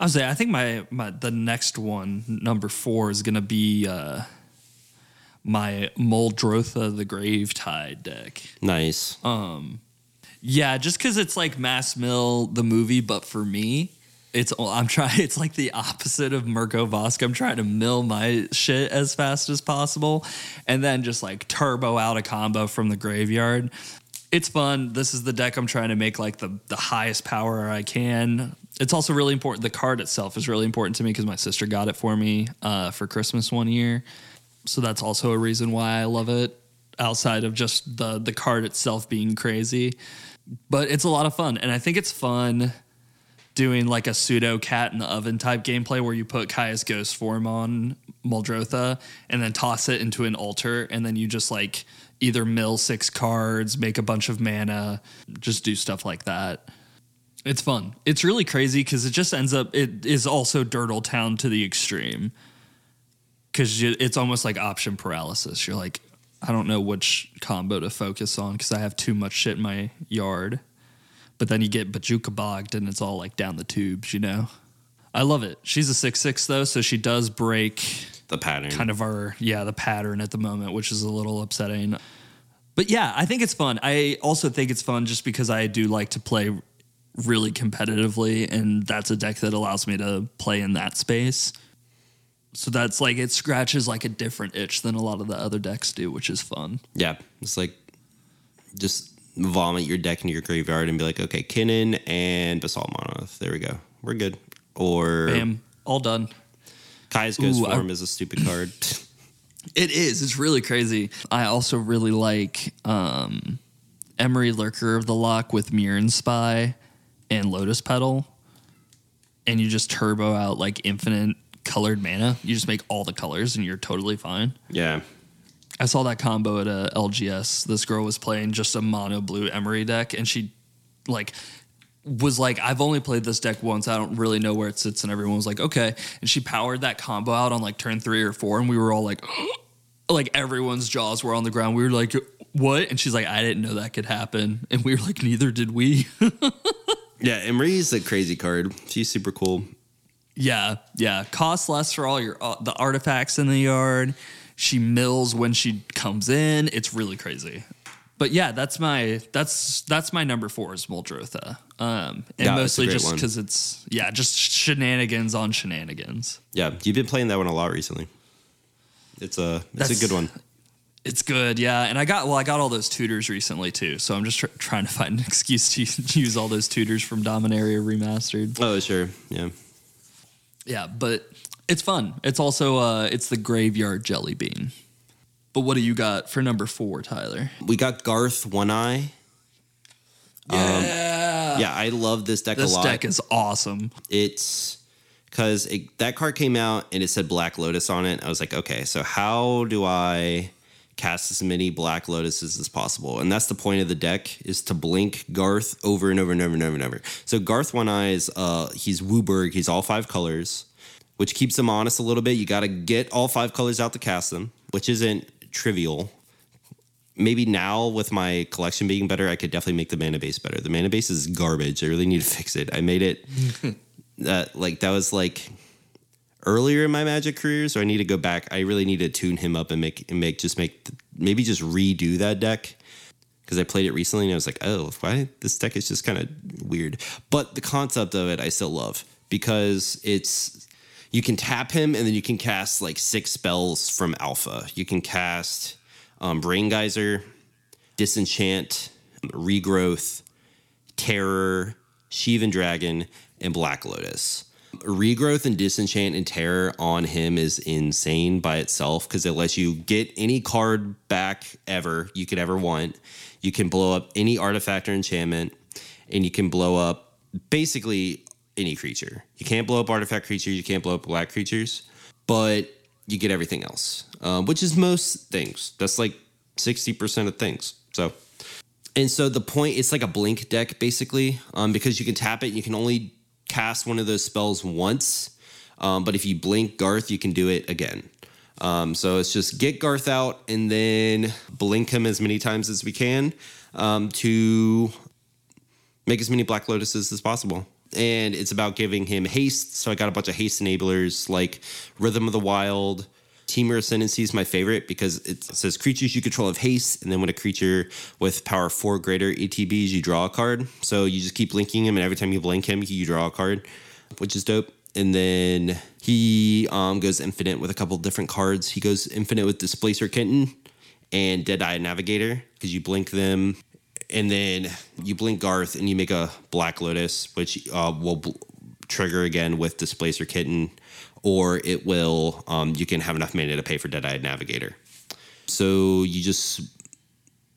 I was say I think my my the next one, number four, is gonna be uh my Moldrotha the Grave Tide deck. Nice. Yeah, just because it's like Mass Mill the movie, but for me, it's I'm trying. [laughs] It's like the opposite of Mirko Vosk. I'm trying to mill my shit as fast as possible, and then just like turbo out a combo from the graveyard. It's fun. This is the deck I'm trying to make like the the highest power I can. It's also really important. The card itself is really important to me because my sister got it for me uh, for Christmas one year, so that's also a reason why I love it. Outside of just the the card itself being crazy, but it's a lot of fun, and I think it's fun doing like a pseudo cat in the oven type gameplay where you put Kaya's ghost form on Muldrotha and then toss it into an altar and then you just like either mill six cards, make a bunch of mana, just do stuff like that. It's fun. It's really crazy because it just ends up it is also Durdle Town to the extreme. Cause it's almost like option paralysis. You're like, I don't know which combo to focus on because I have too much shit in my yard but then you get Bojuka bogged and it's all like down the tubes, you know? I love it. She's a six six though, so she does break The pattern. kind of our yeah, the pattern at the moment, which is a little upsetting. But yeah, I think it's fun. I also think it's fun just because I do like to play really competitively and that's a deck that allows me to play in that space. So that's like it scratches like a different itch than a lot of the other decks do, which is fun. Yeah, it's like just vomit your deck into your graveyard and be like, okay, Kinnan and Basalt Monolith. There we go. We're good. Or Bam, all done. Kaya's Ghost Ooh, I- Form is a stupid card. [laughs] [laughs] It is. It's really crazy. I also really like um, Emry Lurker of the Loch with Mirran Spy and Lotus Petal. And you just turbo out like infinite colored mana. You just make all the colors and you're totally fine. yeah. I saw that combo at uh, a LGS. This girl was playing just a mono blue Emry deck, and she like was like, "I've only played this deck once. I don't really know where it sits." And everyone was like, "Okay." And she powered that combo out on like turn three or four, and we were all like, [gasps] like everyone's jaws were on the ground. We were like, "What?" And she's like, "I didn't know that could happen," and we were like, "Neither did we." [laughs] Yeah, Emry's a crazy card. She's super cool. Yeah, yeah. Costs less for all your uh, the artifacts in the yard. She mills when she comes in. It's really crazy. But yeah, that's my that's that's my number four is Muldrotha. Um, and Yeah, mostly just because it's yeah, just shenanigans on shenanigans. Yeah, you've been playing that one a lot recently. It's a it's That's- a good one. It's good, yeah. And I got well, I got all those tutors recently too, so I'm just tr- trying to find an [laughs] excuse to use all those tutors from Dominaria remastered. Oh sure, yeah. Yeah, but it's fun. It's also uh, it's the graveyard jelly bean. But what do you got for number four, Tyler? We got Garth One Eye. Yeah, Yeah, I love this deck this a lot. deck is awesome. it's because that card came out and it said Black Lotus on it. I was like, okay, so how do I cast as many Black Lotuses as possible? And that's the point of the deck is to blink Garth over and over and over and over and over. So Garth One Eye is uh he's WUBRG, he's all five colors, which keeps him honest a little bit. You got to get all five colors out to cast them, which isn't trivial. Maybe now with my collection being better, I could definitely make the mana base better. The mana base is garbage. I really need to [laughs] fix it. I made it that [laughs] like that was like earlier in my magic career so i need to go back. I really need to tune him up and make and make just make maybe just redo that deck because i played it recently and i was like oh why this deck is just kind of weird. But the concept of it i still love because it's you can tap him and then you can cast like six spells from alpha. You can cast um, Braingeyser disenchant regrowth Terror, Shivan Dragon, and Black Lotus. Regrowth and Disenchant and Terror on him is insane by itself because it lets you get any card back ever you could ever want. You can blow up any artifact or enchantment, and you can blow up basically any creature. You can't blow up artifact creatures, you can't blow up black creatures, but you get everything else, um, which is most things. That's like 60% of things. So and so the point, it's like a blink deck basically, um, because you can tap it. You can only cast one of those spells once, um, but if you blink Garth, you can do it again. Um, so it's just get Garth out and then blink him as many times as we can um, to make as many Black Lotuses as possible. And it's about giving him haste. So I got a bunch of haste enablers like Rhythm of the Wild. Temur Ascendancy is my favorite because it says creatures you control have haste, and then when a creature with power four greater ETBs, you draw a card. So you just keep linking him, and every time you blink him, you draw a card, which is dope. And then he um, goes infinite with a couple different cards. He goes infinite with Displacer Kitten and Deadeye Navigator because you blink them, and then you blink Garth and you make a Black Lotus, which uh, will bl- trigger again with Displacer Kitten, or it will. Um, you can have enough mana to pay for Dead Deadeye Navigator. So you just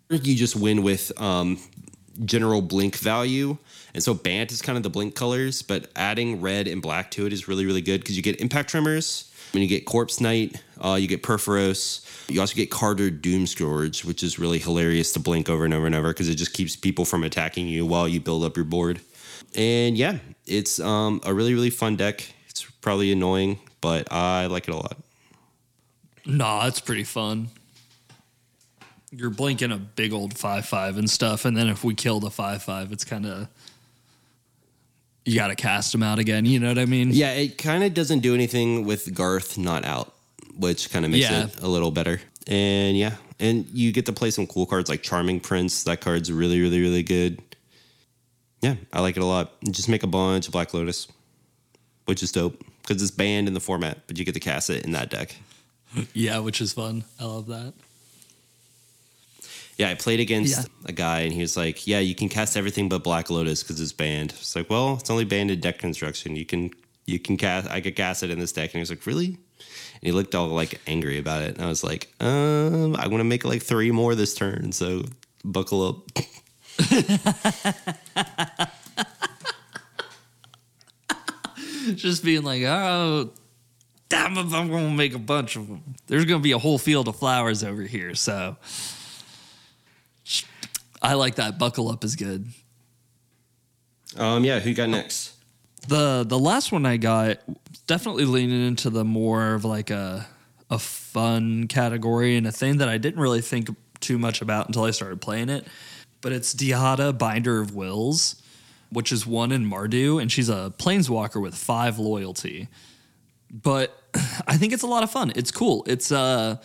you just win with um, general blink value. And so Bant is kind of the blink colors, but adding red and black to it is really, really good because you get impact tremors. When you get Corpse Knight, uh, you get Purphoros. You also get Kardur Doomscourge, which is really hilarious to blink over and over and over because it just keeps people from attacking you while you build up your board. And yeah, it's um, a really, really fun deck. It's probably annoying, but I like it a lot. Nah, it's pretty fun. You're blinking a big old five five and stuff, and then if we kill the five five, it's kind of you got to cast them out again. You know what I mean? Yeah, it kind of doesn't do anything with Garth not out, which kind of makes Yeah. it a little better. And yeah, and you get to play some cool cards like Charming Prince. That card's really, really, really good. Yeah, I like it a lot. Just make a bunch of Black Lotus, which is dope because it's banned in the format, but you get to cast it in that deck. yeah, which is fun. I love that. Yeah, I played against Yeah. a guy and he was like, "Yeah, you can cast everything but Black Lotus because it's banned." It's like, well, it's only banned in deck construction. You can you can cast. I could cast it in this deck, and he was like, "Really?" And he looked all like angry about it, and I was like, "Um, I want to make like three more this turn, so buckle up." [laughs] [laughs] Just being like, oh, damn if I'm going to make a bunch of them. There's going to be a whole field of flowers over here. So I like that. Buckle up is good. Um, yeah, who got next? The the last one I got definitely leaning into the more of like a a fun category and a thing that I didn't really think too much about until I started playing it. But it's Dihada, Binder of Wills, which is one in Mardu, and she's a planeswalker with five loyalty. But [clears throat] I think it's a lot of fun. It's cool. It's uh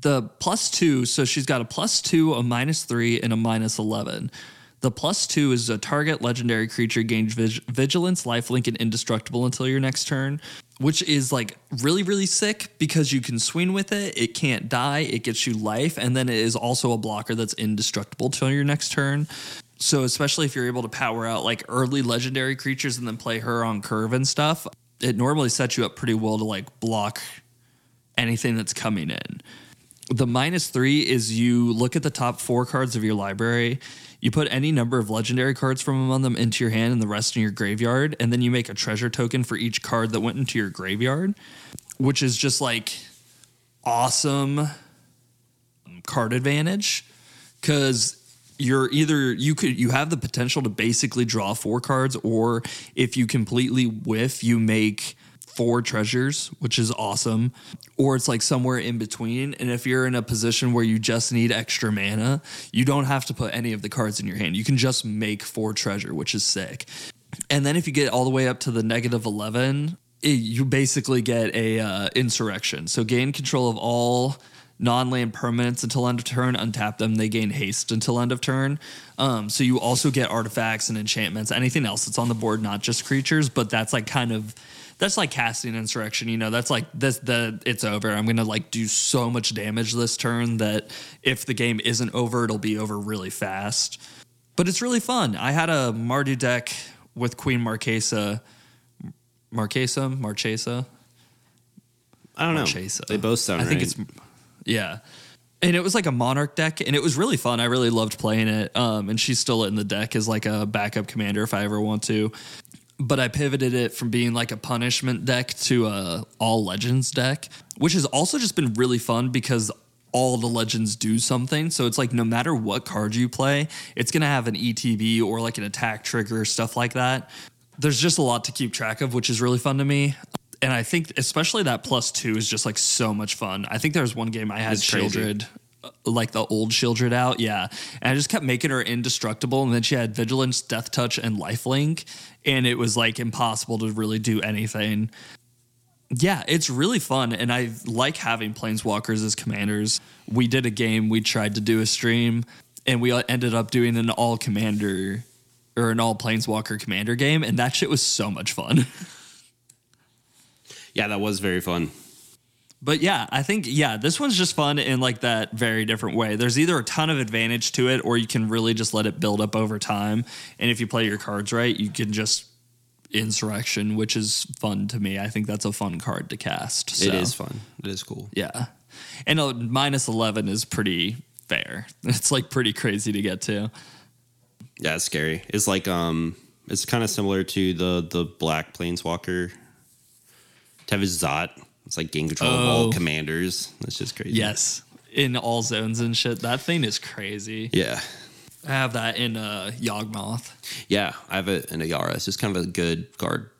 The plus two, so she's got a plus two, a minus three, and a minus 11. The plus two is a target legendary creature gains vig- vigilance, lifelink, and indestructible until your next turn, which is like really, really sick because you can swing with it. It can't die, it gets you life, and then it is also a blocker that's indestructible till your next turn. So, especially if you're able to power out like early legendary creatures and then play her on curve and stuff, it normally sets you up pretty well to like block anything that's coming in. The minus three is you look at the top four cards of your library, you put any number of legendary cards from among them into your hand and the rest in your graveyard, and then you make a treasure token for each card that went into your graveyard, which is just like awesome card advantage because you're either you could you have the potential to basically draw four cards or if you completely whiff you make four treasures which is awesome. Or it's like somewhere in between. And if you're in a position where you just need extra mana you don't have to put any of the cards in your hand. You can just make four treasure which is sick. And then if you get all the way up to the negative 11 it, you basically get a uh, insurrection. So gain control of all non-land permanents until end of turn untap them they gain haste until end of turn um, so you also get artifacts and enchantments anything else that's on the board not just creatures but that's like kind of that's like casting insurrection you know that's like this the it's over i'm gonna like do so much damage this turn that if the game isn't over it'll be over really fast but it's really fun i had a mardu deck with queen marquesa marquesa marchesa I don't know. Marchesa. They both sound I think right. it's yeah. And it was like a monarch deck, and it was really fun. I really loved playing it. Um, and she's still in the deck as like a backup commander if I ever want to. But I pivoted it from being like a punishment deck to a all legends deck, which has also just been really fun because all the legends do something. So it's like no matter what card you play, it's gonna have an ETB or like an attack trigger, stuff like that. There's just a lot to keep track of, which is really fun to me and I think especially that plus two is just like so much fun. I think there was one game I had. Sheoldred, uh, like the old Sheoldred out, yeah, and I just kept making her indestructible, and then she had Vigilance, Death Touch, and Lifelink, and it was like impossible to really do anything. Yeah, it's really fun, and I like having planeswalkers as commanders. We did a game, we tried to do a stream, and we ended up doing an all commander or an all planeswalker commander game, and that shit was so much fun. [laughs] yeah, that was very fun. But yeah, I think yeah, this one's just fun in like that very different way. There's either a ton of advantage to it or you can really just let it build up over time. And if you play your cards right, you can just insurrection, which is fun to me. I think that's a fun card to cast. So, It is fun. It is cool. Yeah. And a minus 11 is pretty fair. [laughs] It's like pretty crazy to get to. Yeah, it's scary. It's like um, it's kind of similar to the the black planeswalker. Tevesh Szat. It's like gain control of Oh. all commanders. That's just crazy. Yes. In all zones and shit. That thing is crazy. Yeah. I have that in uh Yawgmoth. Yeah, I have it in Ayara. It's just kind of a good card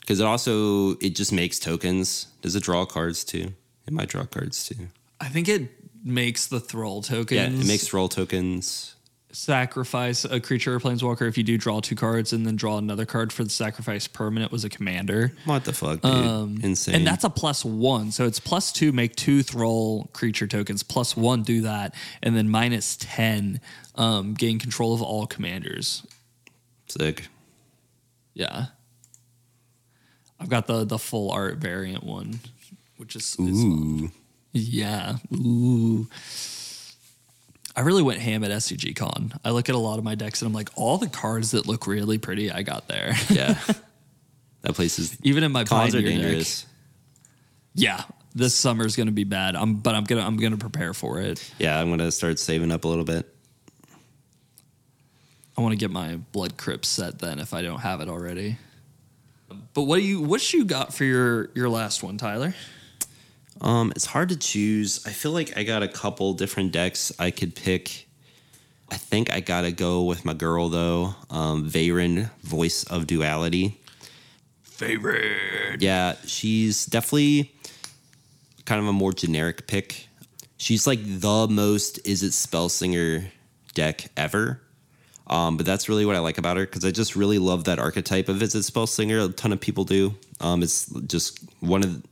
because it also it just makes tokens. Does it draw cards too? It might draw cards too. I think it makes the thrall tokens. Yeah, it makes roll tokens. Sacrifice a creature or planeswalker if you do draw two cards and then draw another card for the sacrifice permanent was a commander. What the fuck, dude? Insane. Um, And that's a plus one. So it's plus two, make two thrall creature tokens. Plus one, do that. And then minus 10, um, gain control of all commanders. sick. Yeah. I've got the the full art variant one, which is, is Ooh, yeah. Ooh. I really went ham at SCG Con. I look at a lot of my decks and I'm like, all the cards that look really pretty, I got there. yeah. [laughs] that place is Even in my cons are Pioneer deck. dangerous. Yeah, this summer's gonna be bad. I'm, but I'm gonna I'm gonna prepare for it. Yeah, I'm gonna start saving up a little bit. I want to get my Blood Crypt set then if I don't have it already. But what do you what you got for your your last one, Tyler? Um, it's hard to choose. I feel like I got a couple different decks I could pick. I think I gotta go with my girl though. Um, Veyran, Voice of Duality. Favorite. Yeah, she's definitely kind of a more generic pick. She's like the most Izzet Spellslinger deck ever. Um, but that's really what I like about her because I just really love that archetype of Izzet Spellslinger. A ton of people do. Um, it's just one of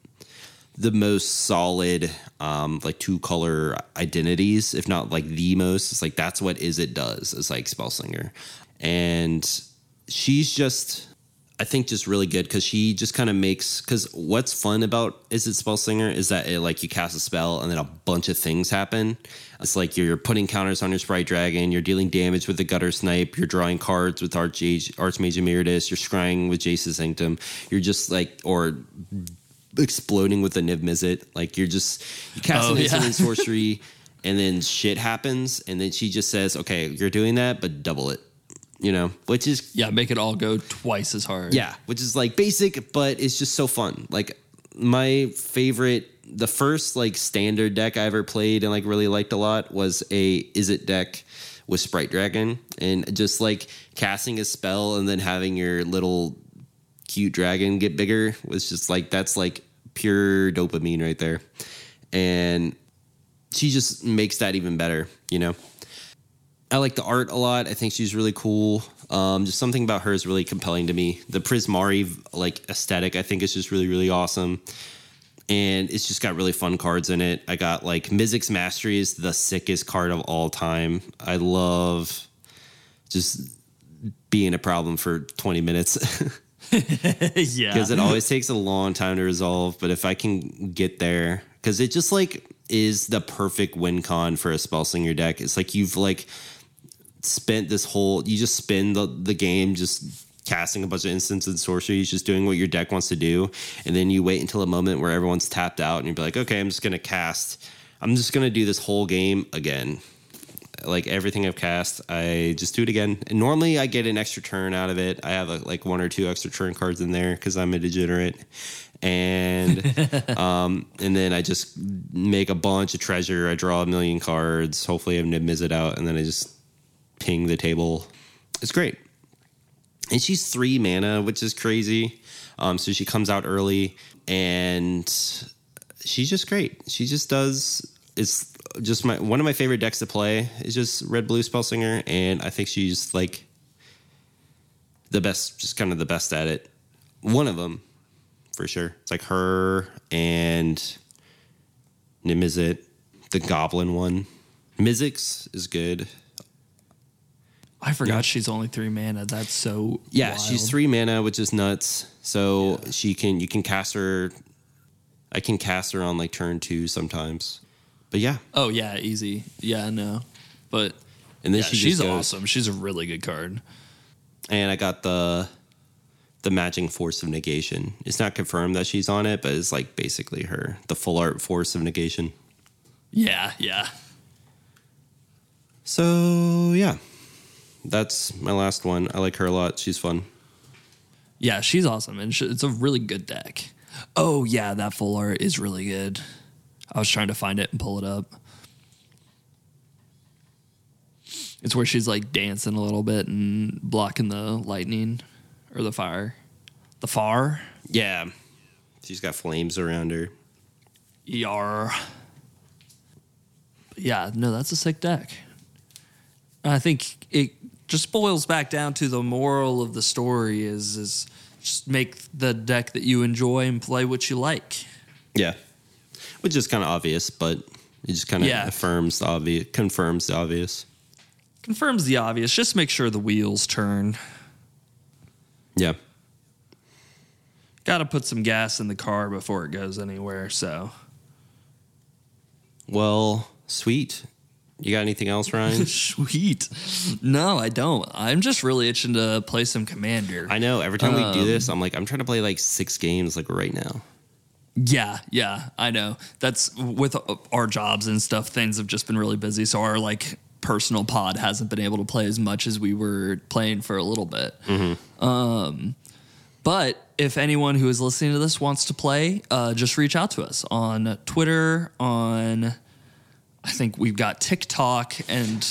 the most solid um like two color identities if not like the most. It's like that's what Izzet does is like spellslinger. And she's just i think just really good because she just kind of makes because what's fun about Izzet spellslinger is that it like you cast a spell and then a bunch of things happen. It's like you're putting counters on your sprite dragon you're dealing damage with the gutter snipe you're drawing cards with archmage archmage emeritus you're scrying with jace's sanctum. You're just like or exploding with the Niv Mizzet. Like you're just you cast Oh, an instant yeah. in [laughs] sorcery, and then shit happens, and then she just says, "Okay, you're doing that, but double it." You know, which is Yeah, make it all go twice as hard. yeah, which is like basic, but it's just so fun. Like my favorite, the first like standard deck I ever played and like really liked a lot was a Izzet deck with Sprite Dragon, and just like casting a spell and then having your little cute dragon get bigger was just like that's like pure dopamine right there, and she just makes that even better. You know. I like the art a lot. I think she's really cool. Um, just something about her is really compelling to me. The Prismari like aesthetic, I think, is just really really awesome, and it's just got really fun cards in it. I got like Mizzix Mastery is the sickest card of all time. I love just being a problem for twenty minutes. [laughs] [laughs] yeah. because it always takes a long time to resolve. But if I can get there, because it just like is the perfect win con for a spellslinger deck. It's like you've like spent this whole you just spend the, the game just casting a bunch of instants and sorceries, just doing what your deck wants to do, and then you wait until a moment where everyone's tapped out, and you'd be like, okay, I'm just gonna cast. I'm just gonna do this whole game again like everything I've cast, I just do it again. And normally I get an extra turn out of it. I have a, like one or two extra turn cards in there because I'm a degenerate. And [laughs] um, and then I just make a bunch of treasure. I draw a million cards. Hopefully I miss it out, and then I just ping the table. It's great. And she's three mana, which is crazy. Um, so she comes out early, and she's just great. She just does. It's just my one of my favorite decks to play is just red blue spellslinger, and I think she's like the best, just kind of the best at it. One of them, for sure. It's like her and Niv-Mizzet, the Goblin one. Mizzix is good. I forgot she's only three mana. That's so Yeah, wild. she's three mana, which is nuts. So she can you can cast her. I can cast her on like turn two sometimes. But yeah, Oh yeah, easy. Yeah, no, but and then yeah, she she's goes- awesome. She's a really good card. And I got the the matching force of negation. It's not confirmed that she's on it, but it's like basically her the full art force of negation. Yeah, yeah. So yeah, that's my last one. I like her a lot. She's fun. Yeah, she's awesome, and sh- it's a really good deck. Oh yeah, that full art is really good. I was trying to find it and pull it up. It's where she's like dancing a little bit and blocking the lightning or the fire, the far. Yeah, she's got flames around her. Yar. Yeah, no, that's a sick deck. I think it just boils back down to the moral of the story is is just make the deck that you enjoy and play what you like. Yeah, which is kind of obvious, but it just kind of Yeah. affirms the obvious, confirms the obvious. Confirms the obvious. Just make sure the wheels turn. Yeah. Got to put some gas in the car before it goes anywhere. So Well, sweet. You got anything else, Ryan? [laughs] sweet. No, I don't. I'm just really itching to play some Commander. I know. Every time we do Um, this, I'm like, I'm trying to play like six games like right now. Yeah, yeah, I know. That's with our jobs and stuff. Things have just been really busy, so our like personal pod hasn't been able to play as much as we were playing for a little bit. Um, but if anyone who is listening to this wants to play, uh, just reach out to us on Twitter. On I think we've got TikTok and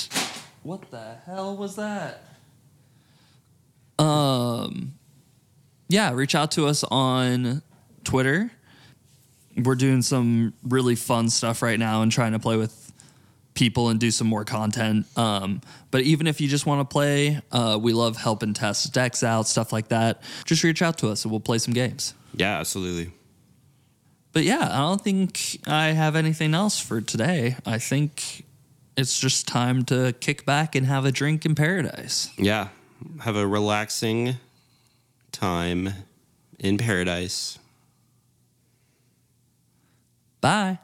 what the hell was that? Um, yeah, reach out to us on Twitter we're doing some really fun stuff right now and trying to play with people and do some more content. Um, but even if you just want to play, uh, we love helping test decks out, stuff like that. Just reach out to us and we'll play some games. Yeah, absolutely. but yeah, I don't think I have anything else for today. I think it's just time to kick back and have a drink in paradise. Yeah. Have a relaxing time in paradise. Bye.